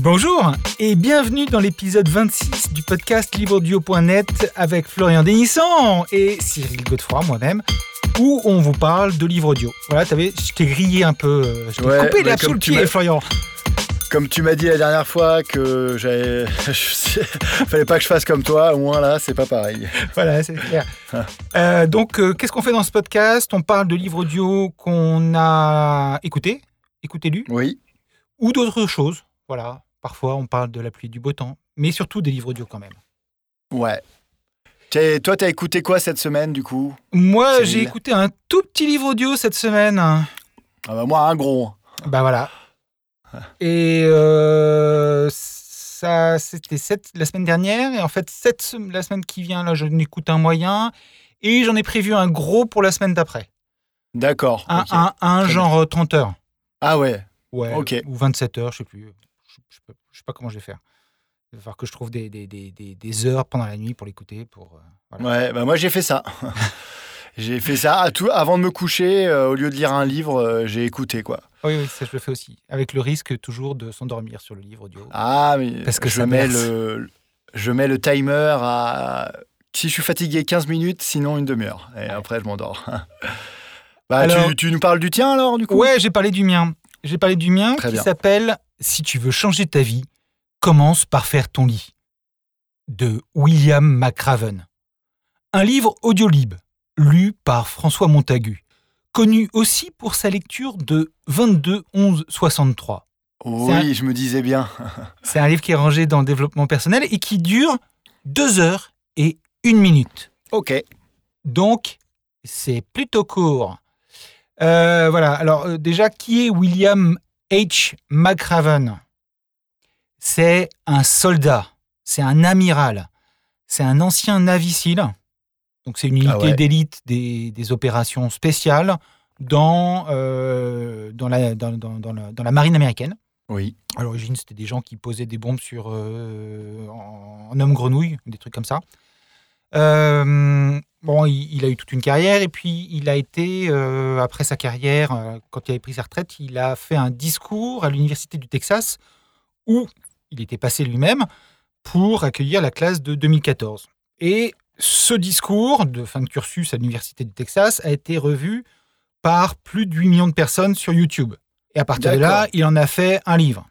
Bonjour et bienvenue dans l'épisode 26 du podcast livreaudio.net avec Florian Denisson et Cyril Godefroy, moi-même, où on vous parle de livre audio. Voilà, t'avais, je t'ai grillé un peu, euh, je t'ai Ouais, coupé la sous le tu pied, m'as- Florian. Comme tu m'as dit la dernière fois que j'avais. Fallait pas que je fasse comme toi, au moins là, c'est pas pareil. Voilà, c'est clair. Ah. Euh, donc, euh, qu'est-ce qu'on fait dans ce podcast? On parle de livres audio qu'on a écoutés, écoutés, lus, Oui. ou d'autres choses. Voilà, parfois on parle de la pluie et du beau temps, mais surtout des livres audio quand même. Ouais. Toi, t'as écouté quoi cette semaine du coup? Moi, j'ai écouté un tout petit livre audio cette semaine. ah bah, Moi, un gros. Bah voilà. Et euh, ça, c'était la semaine dernière. Et en fait, cette, la semaine qui vient, là, je n'écoute un moyen. Et j'en ai prévu un gros pour la semaine d'après. D'accord. Un, un, un genre euh, 30 heures. Ah ouais. Ouais, Ok. Ou 27 heures, je sais plus. Je, je sais pas, comment je vais faire. Il va falloir que je trouve des, des, des, des, heures pendant la nuit pour l'écouter. Pour, euh, voilà. Ouais, bah moi j'ai fait ça. j'ai fait ça à tout, avant de me coucher, euh, au lieu de lire un livre, euh, j'ai écouté quoi. Oui, oui, ça je le fais aussi. Avec le risque toujours de s'endormir sur le livre audio. Ah, mais Parce que je mets berce. le, je mets le timer à. Si je suis fatigué, 15 minutes, sinon une demi-heure. Et après, je m'endors. bah, Alors- tu, tu nous parles du tien alors, du coup? Ouais, j'ai parlé du mien. J'ai parlé du mien Très qui s'appelle Si tu veux changer ta vie, commence par faire ton lit de William McRaven. Un livre audiolib lu par François Montagu, connu aussi pour sa lecture de 22 11 63. Oui, un- je me disais bien. C'est un livre qui est rangé dans le développement personnel et qui dure deux heures et une minute. Ok. Donc, c'est plutôt court. Euh, voilà, alors euh, déjà, qui est William H. McRaven C'est un soldat, c'est un amiral, c'est un ancien navicile. Donc, c'est une unité Ah ouais. d'élite des, des opérations spéciales dans, euh, dans, la, dans, dans- dans la, dans la marine américaine. Oui. À l'origine, c'était des gens qui posaient des bombes sur euh, en, en homme grenouille, des trucs comme ça. Euh, bon, il, il a eu toute une carrière et puis il a été, euh, après sa carrière, euh, quand il avait pris sa retraite, il a fait un discours à l'université du Texas où il était passé lui-même pour accueillir la classe de 2014. Et ce discours de fin de cursus à l'université du Texas a été revu par plus de 8 millions de personnes sur YouTube. Et à partir de là, il en a fait un livre.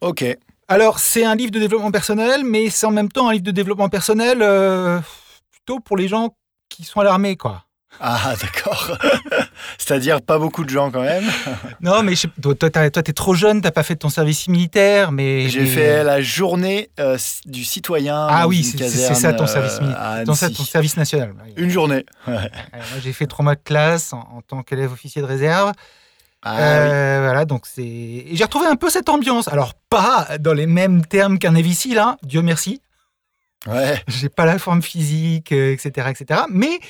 Ok. Alors, c'est un livre de développement personnel, mais c'est en même temps un livre de développement personnel euh, plutôt pour les gens qui sont à l'armée, quoi. Ah, d'accord. C'est-à-dire pas beaucoup de gens quand même. Non, mais je toi, t'es trop jeune, t'as pas fait ton service militaire, mais J'ai mais- fait la journée euh, du citoyen. Ah oui, c'est- ça, ton euh, service mili- à ton, ton service national. Une journée. Ouais. Moi, j'ai fait trois mois de classe en, en tant qu'élève officier de réserve. Ah, oui. Euh, Voilà, donc c'est. et J'ai retrouvé un peu cette ambiance. Alors, pas dans les mêmes termes qu'un navicile, hein, Dieu merci. Ouais. j'ai pas la forme physique, euh, etc., etc. Mais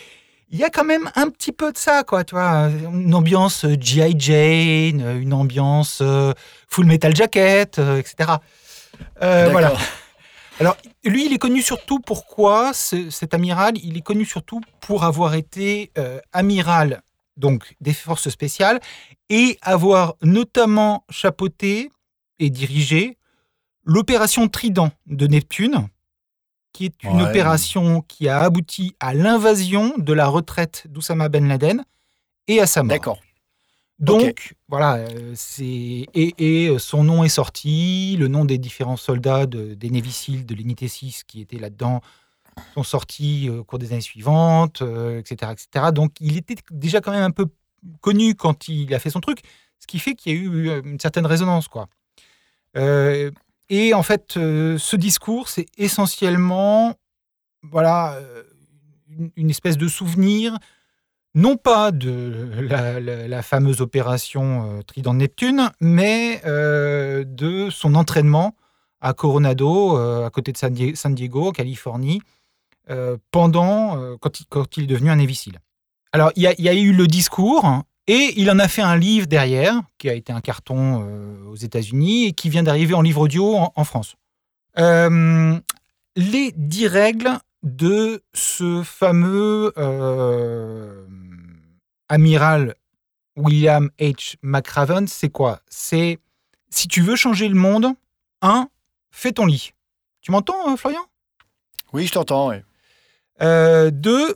il y a quand même un petit peu de ça, quoi, tu vois, une ambiance euh, G.I. Jane, euh, une ambiance Full Metal Jacket, etc. Euh, voilà. Alors, lui, il est connu surtout pourquoi ce- cet amiral Il est connu surtout pour avoir été euh, amiral donc des forces spéciales et avoir notamment chapeauté et dirigé l'opération Trident de Neptune, qui est une Ouais. opération qui a abouti à l'invasion de la retraite d'Oussama Ben Laden et à sa mort. D'accord. Donc, voilà, euh, c'est et, et, euh, son nom est sorti, le nom des différents soldats de- des Navy Seals de l'unité 6 qui étaient là-dedans sont sortis euh, au cours des années suivantes, etc., etc. Donc, il était déjà quand même un peu connu quand il a fait son truc, ce qui fait qu'il y a eu une certaine résonance, quoi. Euh, et en fait, euh, ce discours, c'est essentiellement, voilà, euh, une, espèce de souvenir non pas de la, fameuse opération euh, Trident de Neptune, mais euh, de son entraînement à Coronado, à côté de San, Die- San Diego, en Californie, pendant quand, il, est devenu un SEAL. Alors, il y, a, il y a eu le discours, hein, et il en a fait un livre derrière, qui a été un carton euh, aux États-Unis et qui vient d'arriver en livre audio en, en France. Euh, les dix règles de ce fameux euh, amiral William H. McRaven, c'est quoi? C'est si tu veux changer le monde, 1. Fais ton lit. Tu m'entends, Florian? Oui, je t'entends. Oui. 2. Euh,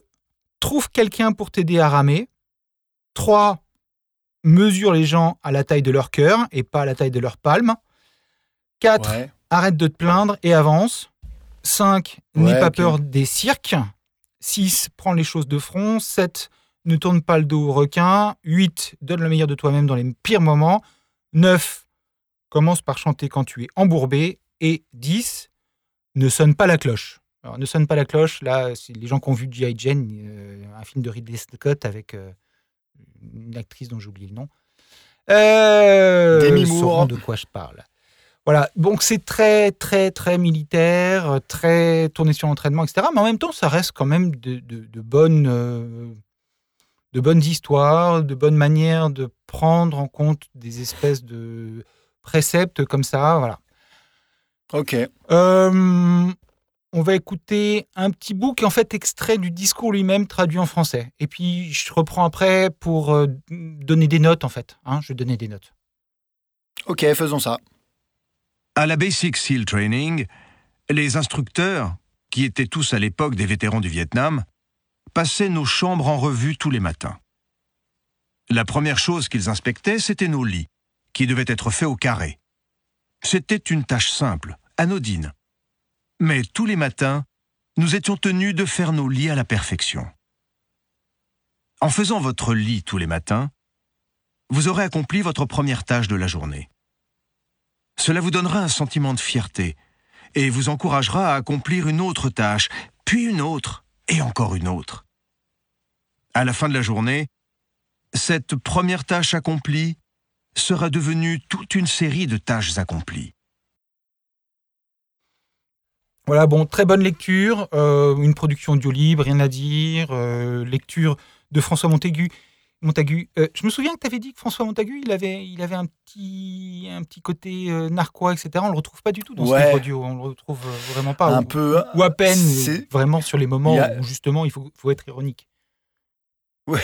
trouve quelqu'un pour t'aider à ramer. 3. Mesure les gens à la taille de leur cœur et pas à la taille de leur palme. 4. Ouais. Arrête de te plaindre et avance. 5. N'aie Ouais, pas ok. peur des cirques. 6. Prends les choses de front. 7. Ne tourne pas le dos au requin. 8. Donne le meilleur de toi-même dans les pires moments. 9. Commence par chanter quand tu es embourbé. Et 10. Ne sonne pas la cloche. Alors, ne sonne pas la cloche, là, c'est les gens qui ont vu G.I. Jane, euh, un film de Ridley Scott avec euh, une actrice dont j'ai oublié le nom. Euh, Demi Moore. de quoi je parle. Voilà, donc c'est très, très, très militaire, euh, très tourné sur l'entraînement, etc. Mais en même temps, ça reste quand même de, de- de bonnes, euh, de bonnes histoires, de bonnes manières de prendre en compte des espèces de préceptes comme ça. Voilà. Ok. Euh, on va écouter un petit bout qui est en fait extrait du discours lui-même traduit en français. Et puis je reprends après pour euh, donner des notes en fait. hein, je vais donner des notes. Ok, faisons ça. À la Basic SEAL Training, les instructeurs, qui étaient tous à l'époque des vétérans du Vietnam, passaient nos chambres en revue tous les matins. La première chose qu'ils inspectaient, c'était nos lits, qui devaient être faits au carré. C'était une tâche simple, anodine. Mais tous les matins, nous étions tenus de faire nos lits à la perfection. En faisant votre lit tous les matins, vous aurez accompli votre première tâche de la journée. Cela vous donnera un sentiment de fierté et vous encouragera à accomplir une autre tâche, puis une autre, et encore une autre. À la fin de la journée, cette première tâche accomplie sera devenue toute une série de tâches accomplies. Voilà, bon, très bonne lecture, euh, une production audio libre, rien à dire, euh, lecture de François Montaigu. Montagu. Euh, je me souviens que tu avais dit que François Montagu, il avait, il avait un, petit, un petit côté narquois, etc. On le retrouve pas du tout dans ce livre audio, on le retrouve vraiment pas. un ou, peu. ou à peine, vraiment sur les moments a- où justement il faut, faut être ironique. Ouais.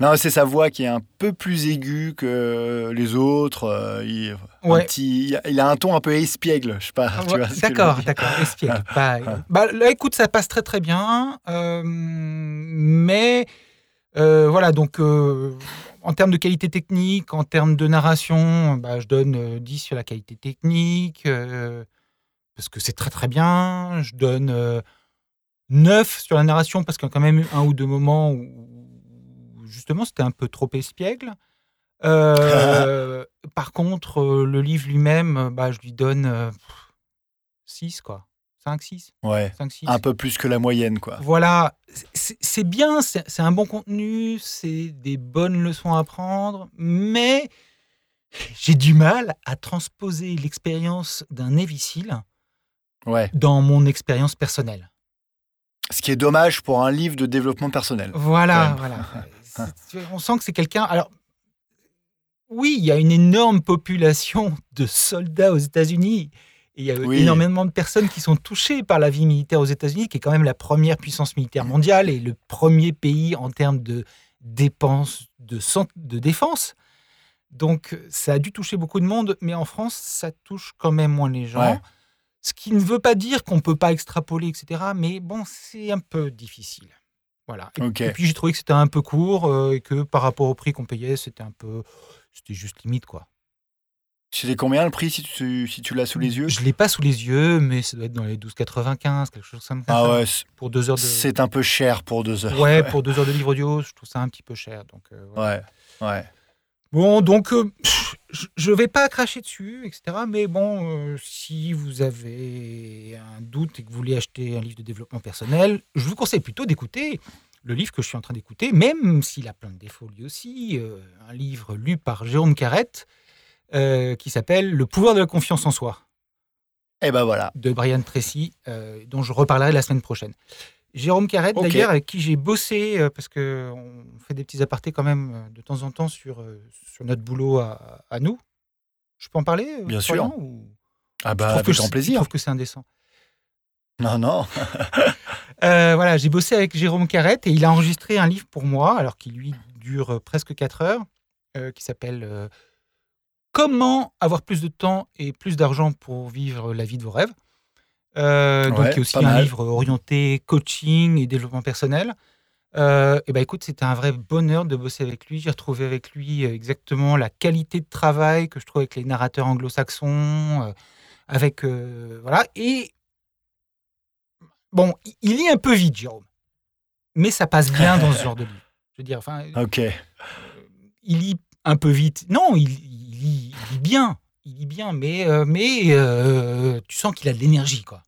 Non, c'est sa voix qui est un peu plus aiguë que les autres. euh, il, un Ouais. petit- il a- un ton un peu espiègle, je sais pas. Ouais, D'accord, d'accord. espiègle. Bah, bah, là, écoute, ça passe très très bien. euh, mais euh, voilà, donc euh, en termes de qualité technique, en termes de narration, bah, je donne euh, 10 sur la qualité technique, parce que c'est très très bien. Je donne euh, 9 sur la narration, parce qu'il y a quand même un ou deux moments où justement c'était un peu trop espiègle. Euh, par contre, euh, le livre lui-même, euh, bah, je lui donne 6, quoi. 5, 6, Ouais. 5, 6. Un peu plus que la moyenne, quoi. Voilà, c'est bien, c'est un bon contenu, c'est des bonnes leçons à prendre, mais j'ai du mal à transposer l'expérience d'un Ouais. dans mon expérience personnelle. Ce qui est dommage pour un livre de développement personnel. Voilà, voilà. C'est- On sent que c'est quelqu'un. Alors, oui, il y a une énorme population de soldats aux États-Unis. Et il y a Oui. énormément de personnes qui sont touchées par la vie militaire aux États-Unis, qui est quand même la première puissance militaire mondiale et le premier pays en termes de dépenses de, défense. Donc, ça a dû toucher beaucoup de monde, mais en France, ça touche quand même moins les gens. Ouais. Ce qui ne veut pas dire qu'on ne peut pas extrapoler, etc. Mais bon, c'est un peu difficile. Voilà. Et, puis j'ai trouvé que c'était un peu court euh, et que par rapport au prix qu'on payait, c'était un peu. C'était juste limite, quoi. C'était combien le prix si tu, si tu l'as sous les yeux? Je ne l'ai pas sous les yeux, mais ça doit être dans les 12,95, quelque chose comme ça. Ah ouais, Pour deux heures de. c'est un peu cher pour deux heures. Ouais, pour deux heures de livre audio, je trouve ça un petit peu cher. Donc, euh, voilà. Ouais, ouais. Bon, donc, euh, je ne vais pas cracher dessus, etc. Mais bon, euh, si vous avez un doute et que vous voulez acheter un livre de développement personnel, je vous conseille plutôt d'écouter le livre que je suis en train d'écouter, même s'il a plein de défauts lui aussi. euh, un livre lu par Jérôme Carrette qui s'appelle Le pouvoir de la confiance en soi Et ben voilà. de Brian Tracy, dont je reparlerai la semaine prochaine. Jérôme Carrette, d'ailleurs, avec qui j'ai bossé, euh, parce qu'on fait des petits apartés quand même euh, de temps en temps sur, euh, sur notre boulot à, à nous. Je peux en parler euh, Bien sûr. ou- Ah bah avec grand je- plaisir. trouves que c'est indécent? Non, non. Voilà, j'ai bossé avec Jérôme Carrette et il a enregistré un livre pour moi, alors qu'il lui dure presque 4 heures, qui s'appelle Comment avoir plus de temps et plus d'argent pour vivre la vie de vos rêves? Euh, Ouais, il y a aussi un mal. livre orienté coaching et développement personnel. Euh, et ben écoute, c'était un vrai bonheur de bosser avec lui. J'ai retrouvé avec lui euh, exactement la qualité de travail que je trouve avec les narrateurs anglo-saxons, euh, avec euh, voilà. Et bon, il- il lit un peu vite, Jérôme, mais ça passe bien dans ce genre de livre. Je veux dire, enfin, Ok. il lit un peu vite. Non, il, il lit, il lit bien. Il lit bien, mais, euh, mais euh, tu sens qu'il a de l'énergie, quoi.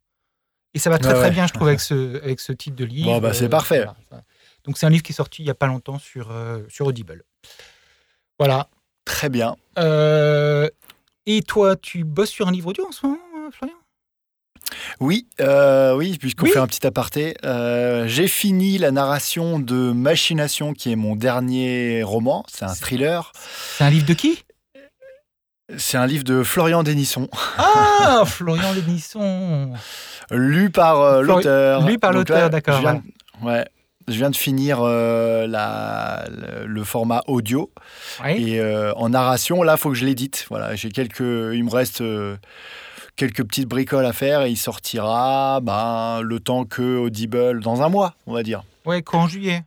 Et ça va très Ouais, très bien, je trouve, avec ce, avec ce type de livre. Bon, bah, c'est Euh, parfait. voilà. Donc c'est un livre qui est sorti il n'y a pas longtemps sur, sur Audible. Voilà. Très bien. Et toi, tu bosses sur un livre audio en ce moment, Florian? Oui, euh, oui, puisqu'on Oui. fait un petit aparté. euh, J'ai fini la narration de Machination, qui est mon dernier roman. C'est un thriller. C'est un livre de qui? C'est un livre de Florian Denisson, Ah, Florian Lénisson. lu par euh, l'auteur. lu par l'auteur, d'accord, je viens de- Ouais. Je viens de finir euh, la, le, format audio Oui. et euh, en narration. Là, il faut que je l'édite. Voilà, j'ai quelques. Il me reste quelques petites bricoles à faire et il sortira ben, le temps que Audible dans un mois, on va dire. Ouais, courant juillet.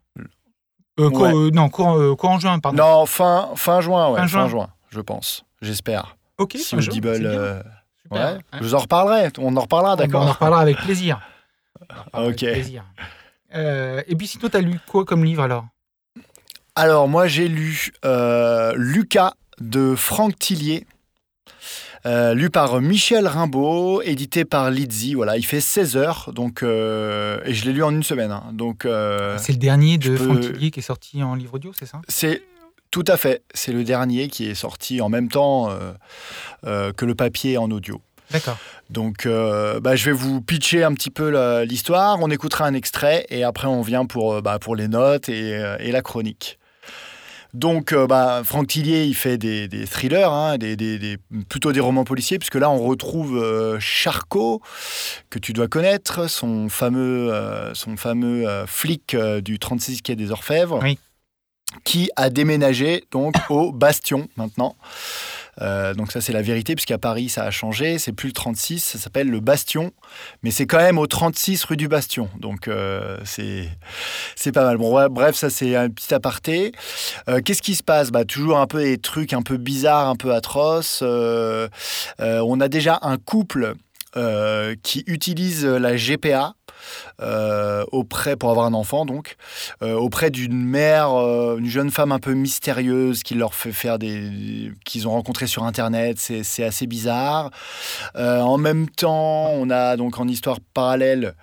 Euh, Ouais. non, courant, courant juin, pardon. Non, fin, fin juin, ouais, Fin fin juin. juin, je pense. J'espère. Ok, Si Audible. euh, Super. ouais, Hein. je vous en reparlerai. On en reparlera, On en d'accord reparlera avec plaisir. On en reparlera Ok. Avec plaisir. Euh, et puis, sinon, tu as lu quoi comme livre alors? Alors, moi, j'ai lu euh, Lucas de Franck Tillier. euh, lu par Michel Rimbaud, édité par Lizzy. Voilà, il fait 16 heures, donc, euh, et je l'ai lu en une semaine. hein. donc, euh, C'est le dernier de Franck Tillier qui est sorti en livre audio, c'est ça? C'est tout à fait. C'est le dernier qui est sorti en même temps euh, euh, que le papier en audio. D'accord. Donc, euh, bah, je vais vous pitcher un petit peu l'histoire. On écoutera un extrait et après, on vient pour, bah, pour les notes et, et la chronique. Donc, bah, Franck Tillier, il fait des, des thrillers, hein, des, des- des- plutôt des romans policiers, puisque là, on retrouve euh, Charcot, que tu dois connaître, son fameux, euh, son fameux euh, flic du 36 quai des Orfèvres, Oui. Qui a déménagé donc au Bastion maintenant. Euh, donc ça c'est la vérité puisqu'à Paris ça a changé, c'est plus le 36, ça s'appelle le Bastion, mais c'est quand même au 36 rue du Bastion, donc euh, c'est pas mal. Bon bref ça c'est un petit aparté. Euh, Qu'est-ce qui se passe? Bah, Toujours un peu des trucs un peu bizarres, un peu atroces. On a déjà un couple qui utilise la GPA auprès pour avoir un enfant donc euh, auprès d'une mère, euh, une jeune femme un peu mystérieuse qui leur fait faire des qu'ils ont rencontré sur internet. C'est assez bizarre. Euh, en même temps, on a donc en histoire parallèle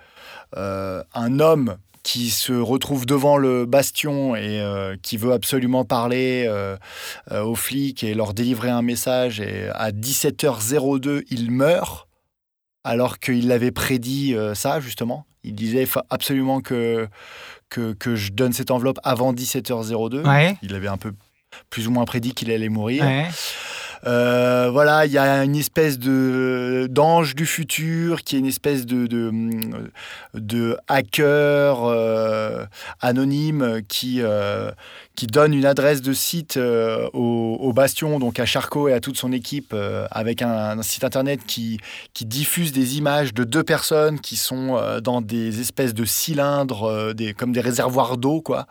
euh, un homme qui se retrouve devant le bastion et euh, qui veut absolument parler euh, euh, aux flics et leur délivrer un message. Et à 17h02, il meurt, alors qu'il l'avait prédit euh, ça, justement. Il disait absolument que, que, que je donne cette enveloppe avant 17h02. Ouais. Il avait un peu plus ou moins prédit qu'il allait mourir. ouais. Euh, voilà, il y a une espèce de d'ange du futur qui est une espèce de de, de hacker euh, anonyme qui euh, qui donne une adresse de site euh, au, au Bastion, donc à Charcot et à toute son équipe, euh, avec un, un site internet qui qui diffuse des images de deux personnes qui sont euh, dans des espèces de cylindres, des comme des réservoirs d'eau, quoi.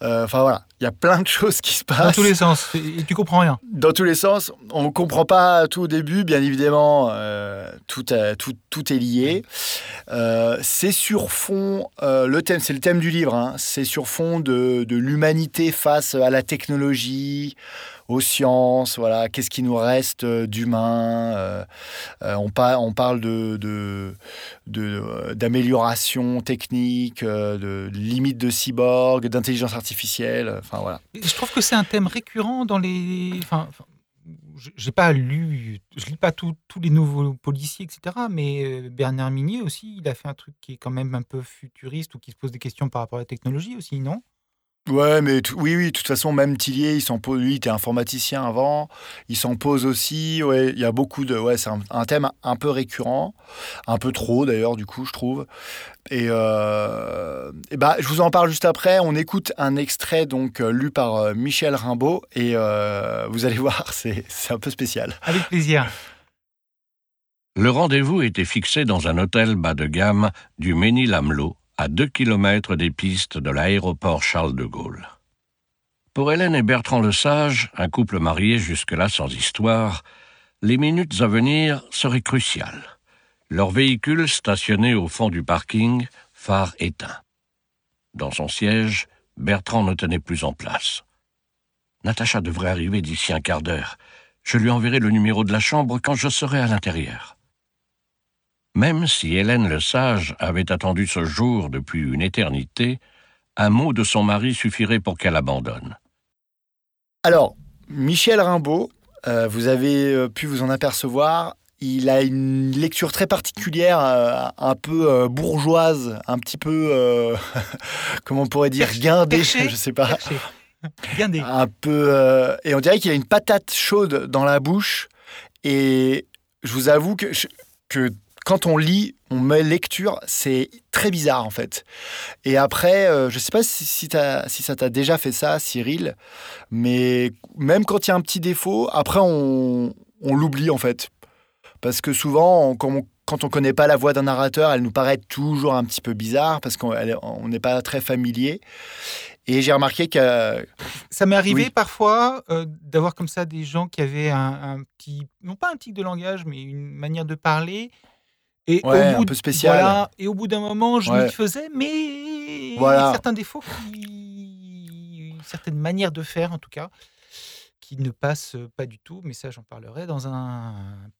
Enfin voilà, il y a plein de choses qui se passent Dans tous les sens. Et tu comprends rien. dans tous les sens. On ne comprend pas tout au début, bien évidemment, tout, a- tout, tout est lié. C'est sur fond, le thème, c'est le thème du livre, hein, c'est sur fond de, de l'humanité face à la technologie, aux sciences, voilà, qu'est-ce qui nous reste euh, d'humain. euh, euh, on, pa- on parle d'amélioration technique, de limites de cyborg, d'intelligence artificielle, enfin voilà. Je trouve que c'est un thème récurrent dans les. Enfin, j'ai pas lu, je lis pas tous les nouveaux policiers, etc. Mais Bernard Minier aussi, il a fait un truc qui est quand même un peu futuriste ou qui se pose des questions par rapport à la technologie aussi, non? Ouais, mais oui, oui, de toute façon, même Tillier, il s'en pose. Lui, il était informaticien avant. Il s'en pose aussi. Ouais, il y a beaucoup de. Ouais, c'est un, thème un peu récurrent, un peu trop d'ailleurs, du coup, je trouve. Et, euh, et bah, je vous en parle juste après. On écoute un extrait donc euh, lu par euh, Michel Rimbaud et vous allez voir, c'est un peu spécial. Avec plaisir. Le rendez-vous était fixé dans un hôtel bas de gamme du Ménil-Amelot à deux kilomètres des pistes de l'aéroport Charles de Gaulle. Pour Hélène et Bertrand Lesage, un couple marié jusque-là sans histoire, les minutes à venir seraient cruciales. Leur véhicule stationné au fond du parking, phare éteint. Dans son siège, Bertrand ne tenait plus en place. Natacha devrait arriver d'ici un quart d'heure. Je lui enverrai le numéro de la chambre quand je serai à l'intérieur. Même si Hélène le Sage avait attendu ce jour depuis une éternité, un mot de son mari suffirait pour qu'elle abandonne. Alors, Michel Rimbaud, euh, vous avez euh, pu vous en apercevoir, il a une lecture très particulière, euh, un peu bourgeoise, un petit peu, comment on pourrait dire, guindée, je ne sais pas. Guindé. Un peu, et on dirait qu'il a une patate chaude dans la bouche. Et je vous avoue que, que quand on lit, on met lecture, c'est très bizarre en fait. Et après, euh, je ne sais pas si, si, ça t'a déjà fait ça, Cyril, mais même quand il y a un petit défaut, après on, l'oublie en fait. Parce que souvent, quand on, ne connaît pas la voix d'un narrateur, elle nous paraît toujours un petit peu bizarre parce qu'on n'est pas très familier. Et j'ai remarqué que... Ça m'est arrivé parfois euh, d'avoir comme ça des gens qui avaient un, petit, non pas un tic de langage, mais une manière de parler et au bout un peu spécial. et au bout d'un moment, je ouais. faisais, mais voilà. certains défauts, qui... certaines manières de faire en tout cas, qui ne passent pas du tout. Mais ça, j'en parlerai dans un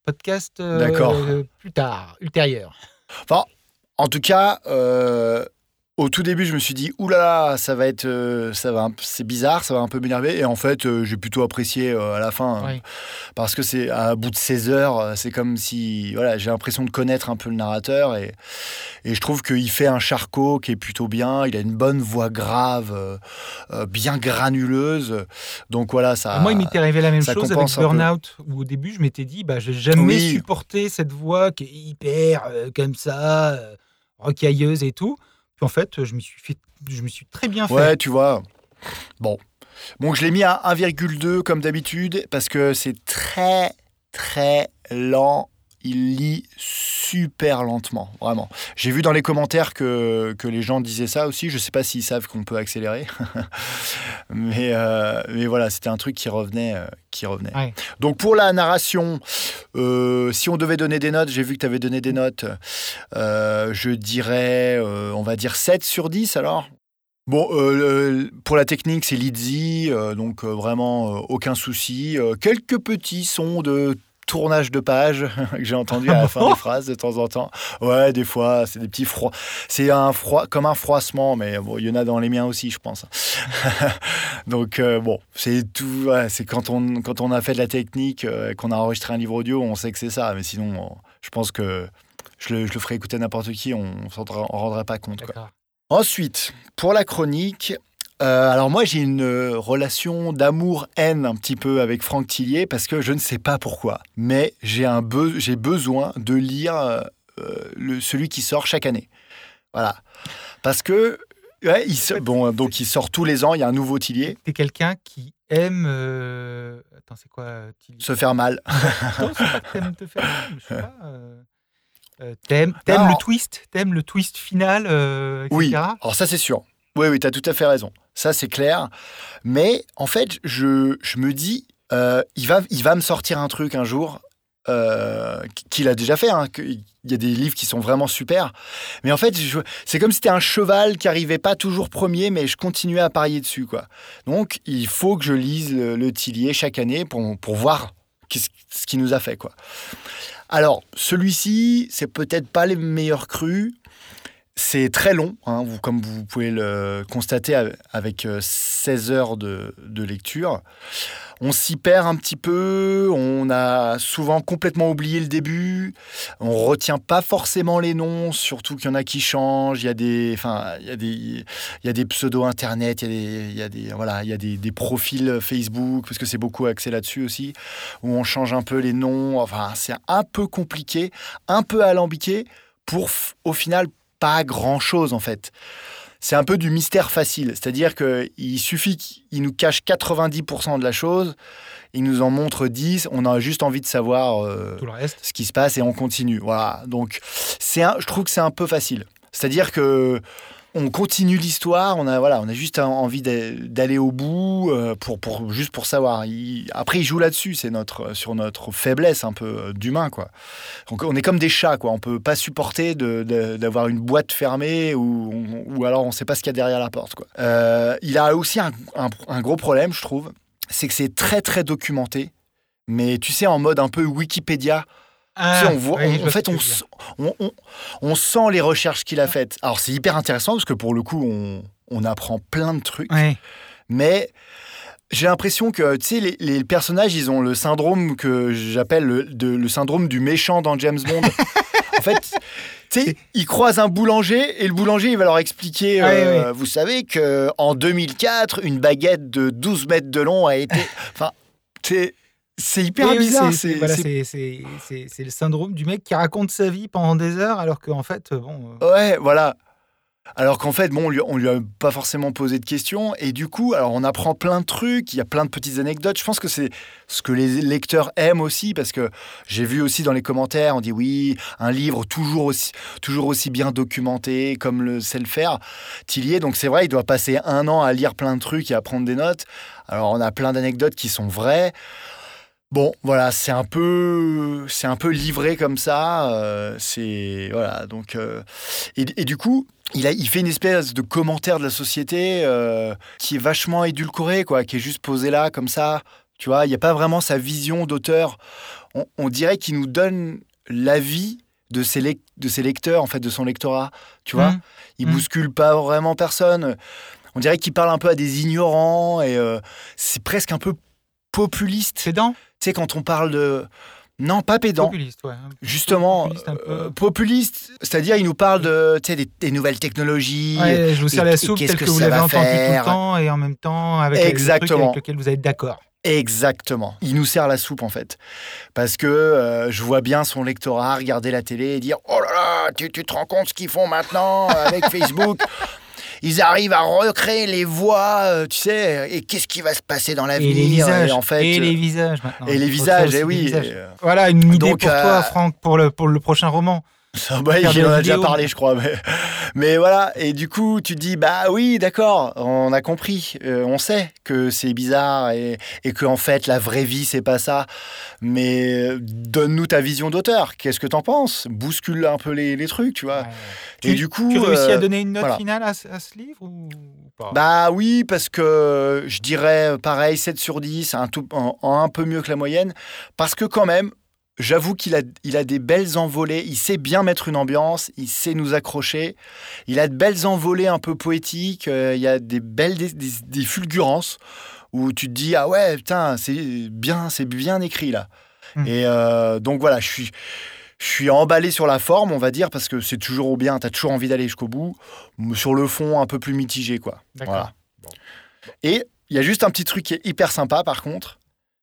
podcast euh, plus tard, ultérieur. Enfin, en tout cas, euh, au tout début, je me suis dit, oulala, ça va être, euh, ça va, c'est bizarre, ça va un peu m'énerver. Et en fait, euh, j'ai plutôt apprécié euh, à la fin, hein. parce que c'est à bout de 16 heures, c'est comme si, voilà, j'ai l'impression de connaître un peu le narrateur et, et je trouve qu'il fait un charcot qui est plutôt bien. Il a une bonne voix grave, bien granuleuse. Donc voilà, ça. moi, il m'était arrivé la même chose avec Burnout, où au début, je m'étais dit, bah, j'ai jamais supporté cette voix qui est hyper comme ça, rocailleuse et tout en fait, je me suis, fait, je me suis très bien fait. Ouais, tu vois. Bon. Bon, je l'ai mis à 1,2 comme d'habitude parce que c'est très, très lent il lit super lentement, vraiment. J'ai vu dans les commentaires que, que, les gens disaient ça aussi. Je ne sais pas s'ils savent qu'on peut accélérer. mais, euh, mais voilà, c'était un truc qui revenait. Euh, qui revenait. Donc pour la narration, euh, si on devait donner des notes, j'ai vu que tu avais donné des notes, je dirais, on va dire 7 sur 10 alors Bon, pour la technique, c'est Lizzy, donc vraiment aucun souci. quelques petits sons de tournage de page que j'ai entendu à la fin des phrases de temps en temps. Ouais, des fois, c'est des petits froids. C'est un froid, comme un froissement, mais bon, il y en a dans les miens aussi, je pense. Donc, euh, bon, c'est tout. c'est quand on, quand on a fait de la technique, euh, qu'on a enregistré un livre audio, on sait que c'est ça. Mais sinon, je pense que je le, je le ferai écouter à n'importe qui, on ne s'en rendrait pas compte. Ensuite, pour la chronique, euh, alors moi j'ai une euh, relation d'amour-haine un petit peu avec Franck Tillier parce que je ne sais pas pourquoi, mais j'ai un j'ai besoin de lire euh, le, celui qui sort chaque année. Voilà, parce que il bon donc il sort tous les ans, il y a un nouveau Tillier. T'es quelqu'un qui aime attends c'est quoi Tillier? Se faire mal. non, c'est pas que t'aimes te faire mal, je sais pas. t'aimes, le twist, t'aimes le twist final, etc. Oui, alors ça c'est sûr. Oui, oui, tu as tout à fait raison. Ça, c'est clair. Mais en fait, je, je me dis, euh, il, va, il va me sortir un truc un jour euh, qu'il a déjà fait. Hein, il y a des livres qui sont vraiment super. Mais en fait, c'est comme si c'était un cheval qui arrivait pas toujours premier, mais je continuais à parier dessus. Quoi. Donc, il faut que je lise le, le Tillier chaque année pour, pour voir ce qu'il nous a fait. Quoi. Alors, celui-ci, c'est peut-être pas les meilleurs crus. C'est très long, hein, comme vous pouvez le constater avec euh, 16 heures de, lecture. On s'y perd un petit peu, on a souvent complètement oublié le début, on retient pas forcément les noms, surtout qu'il y en a qui changent, il y a des, enfin, des, il y a des pseudos internet, il y a des, voilà, il y a des, profils Facebook, parce que c'est beaucoup axé là-dessus aussi, où on change un peu les noms, enfin, c'est un peu compliqué, un peu alambiqué, pour au final pas grand-chose en fait. C'est un peu du mystère facile, c'est-à-dire qu'il suffit qu'il nous cache 90% de la chose, il nous en montre 10, on a juste envie de savoir euh, Tout le reste. ce qui se passe et on continue. Voilà, donc c'est un- je trouve que c'est un peu facile. C'est-à-dire que on continue l'histoire, on a voilà, on a juste envie d'a- d'aller au bout euh, pour, pour juste pour savoir. Après, il joue là-dessus, c'est notre sur notre faiblesse un peu euh, d'humain quoi. On est comme des chats quoi, on peut pas supporter d'avoir une boîte fermée ou, ou alors on sait pas ce qu'il y a derrière la porte quoi. Euh, il a aussi un gros problème, je trouve, c'est que c'est très très documenté, mais tu sais en mode un peu Wikipédia. Tu sais, on voit, Ah, oui, on- je en fait, on, tu on, sent les recherches qu'il a faites. Alors, c'est hyper intéressant parce que pour le coup, on, on apprend plein de trucs. Mais j'ai l'impression que, tu sais, les, les personnages, ils ont le syndrome que j'appelle le, de- le syndrome du méchant dans James Bond. en fait, tu sais, ils croisent un boulanger et le boulanger, il va leur expliquer, euh, vous savez que en 2004, une baguette de 12 mètres de long a été... Enfin, c'est c'est hyper Oui, bizarre. c'est- voilà, le syndrome du mec qui raconte sa vie pendant des heures alors qu'en fait, euh, bon. euh, Ouais, voilà. Alors qu'en fait, bon, on lui, on lui a pas forcément posé de questions. Et du coup, alors on apprend plein de trucs, il y a plein de petites anecdotes. Je pense que c'est ce que les lecteurs aiment aussi, parce que j'ai vu aussi dans les commentaires, on dit oui, un livre toujours aussi, toujours aussi bien documenté comme le sait le faire, Tillier. Donc c'est vrai, il doit passer un an à lire plein de trucs et à prendre des notes. Alors on a plein d'anecdotes qui sont vraies. Bon, voilà, c'est un peu, c'est un peu livré comme ça. euh, c'est voilà, donc euh, et, et du coup, il, a, il fait une espèce de commentaire de la société euh, qui est vachement édulcoré, quoi, qui est juste posé là comme ça. Tu vois, il n'y a pas vraiment sa vision d'auteur. On, on dirait qu'il nous donne l'avis de ses, lec- de ses lecteurs, en fait, de son lectorat. Tu vois, hmm. il Mm. bouscule pas vraiment personne. On dirait qu'il parle un peu à des ignorants et c'est presque un peu populiste. Tu sais, quand on parle de. Non, pas pédant. populiste, ouais. Justement, Populiste euh, c'est-à-dire il nous parle de, tu des, des nouvelles technologies. Ouais, je vous sers la soupe qu'est-ce telle que que vous l'avez va entendue tout faire le temps et en même temps avec le truc Exactement. avec lequel vous êtes d'accord. Exactement. Il nous sert la soupe en fait. Parce que euh, je vois bien son lectorat regarder la télé et dire Oh là là, tu, tu te rends compte ce qu'ils font maintenant avec Facebook? Ils arrivent à recréer les voix, euh, tu sais, et qu'est-ce qui va se passer dans Et l'avenir les visages. Et en fait, et euh, les visages maintenant. et les visages, faire eh oui. visages. et, euh, Voilà une idée Donc, pour euh, toi, Franck, pour le, pour le prochain roman. Ça, bah, Faire il de en la a déjà parlé, je crois. Mais, mais voilà, et du coup, tu te dis, bah oui, d'accord, on a compris, euh, on sait que c'est bizarre et, et qu'en fait, la vraie vie, c'est pas ça. Mais euh, donne-nous ta vision d'auteur. Qu'est-ce que t'en penses? Bouscule un peu les, les trucs, tu vois. Ouais. Et Tu- du coup. Tu réussis à euh, donner une note voilà. finale à, ce- à ce livre ou pas? Bah oui, parce que je dirais euh, pareil, 7 sur 10, un, tout, en, en un peu mieux que la moyenne. Parce que quand même, j'avoue qu'il a, il a des belles envolées, il sait bien mettre une ambiance, il sait nous accrocher. Il a de belles envolées un peu poétiques, euh, il y a des belles des, des- des fulgurances où tu te dis, ah ouais, putain, c'est bien, c'est bien écrit là. Mm. Et euh, donc voilà, je suis... Je suis emballé sur la forme, on va dire, parce que c'est toujours bien, tu as toujours envie d'aller jusqu'au bout. Sur le fond, un peu plus mitigé, quoi. Voilà. Et il y a juste un petit truc qui est hyper sympa par contre,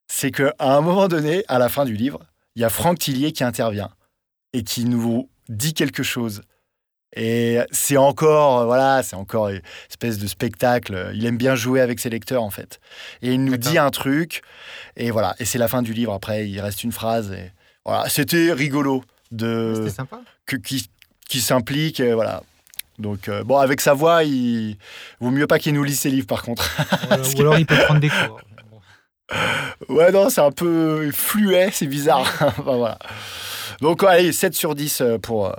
c'est qu'à un moment donné, à la fin du livre, il y a Franck Tillier qui intervient et qui nous dit quelque chose. Et c'est encore, euh, voilà, c'est encore une espèce de spectacle. Il aime bien jouer avec ses lecteurs, en fait. Et il nous dit un truc, et voilà. Et c'est la fin du livre. Après, il reste une phrase. Et voilà, c'était rigolo de C'était sympa. que, qui, qui s'implique, et voilà. Donc, euh, bon, avec sa voix, il vaut mieux pas qu'il nous lise ses livres, par contre. Ou alors il peut prendre des cours. Ouais, non, c'est un peu fluet, c'est bizarre. Enfin, voilà. Donc, allez, 7 sur 10 euh, pour, euh,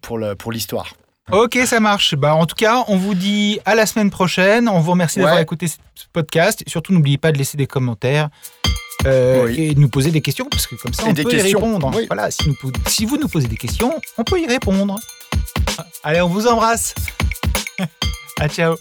pour, le, pour l'histoire. Ok, ça marche. Bah, en tout cas, on vous dit à la semaine prochaine. On vous remercie d'avoir Ouais. écouté ce podcast. Surtout, n'oubliez pas de laisser des commentaires euh, Oui. et de nous poser des questions, parce que comme ça, on peut y répondre. Oui. Voilà, si, nous si vous nous posez des questions, on peut y répondre. Allez, on vous embrasse. à ciao.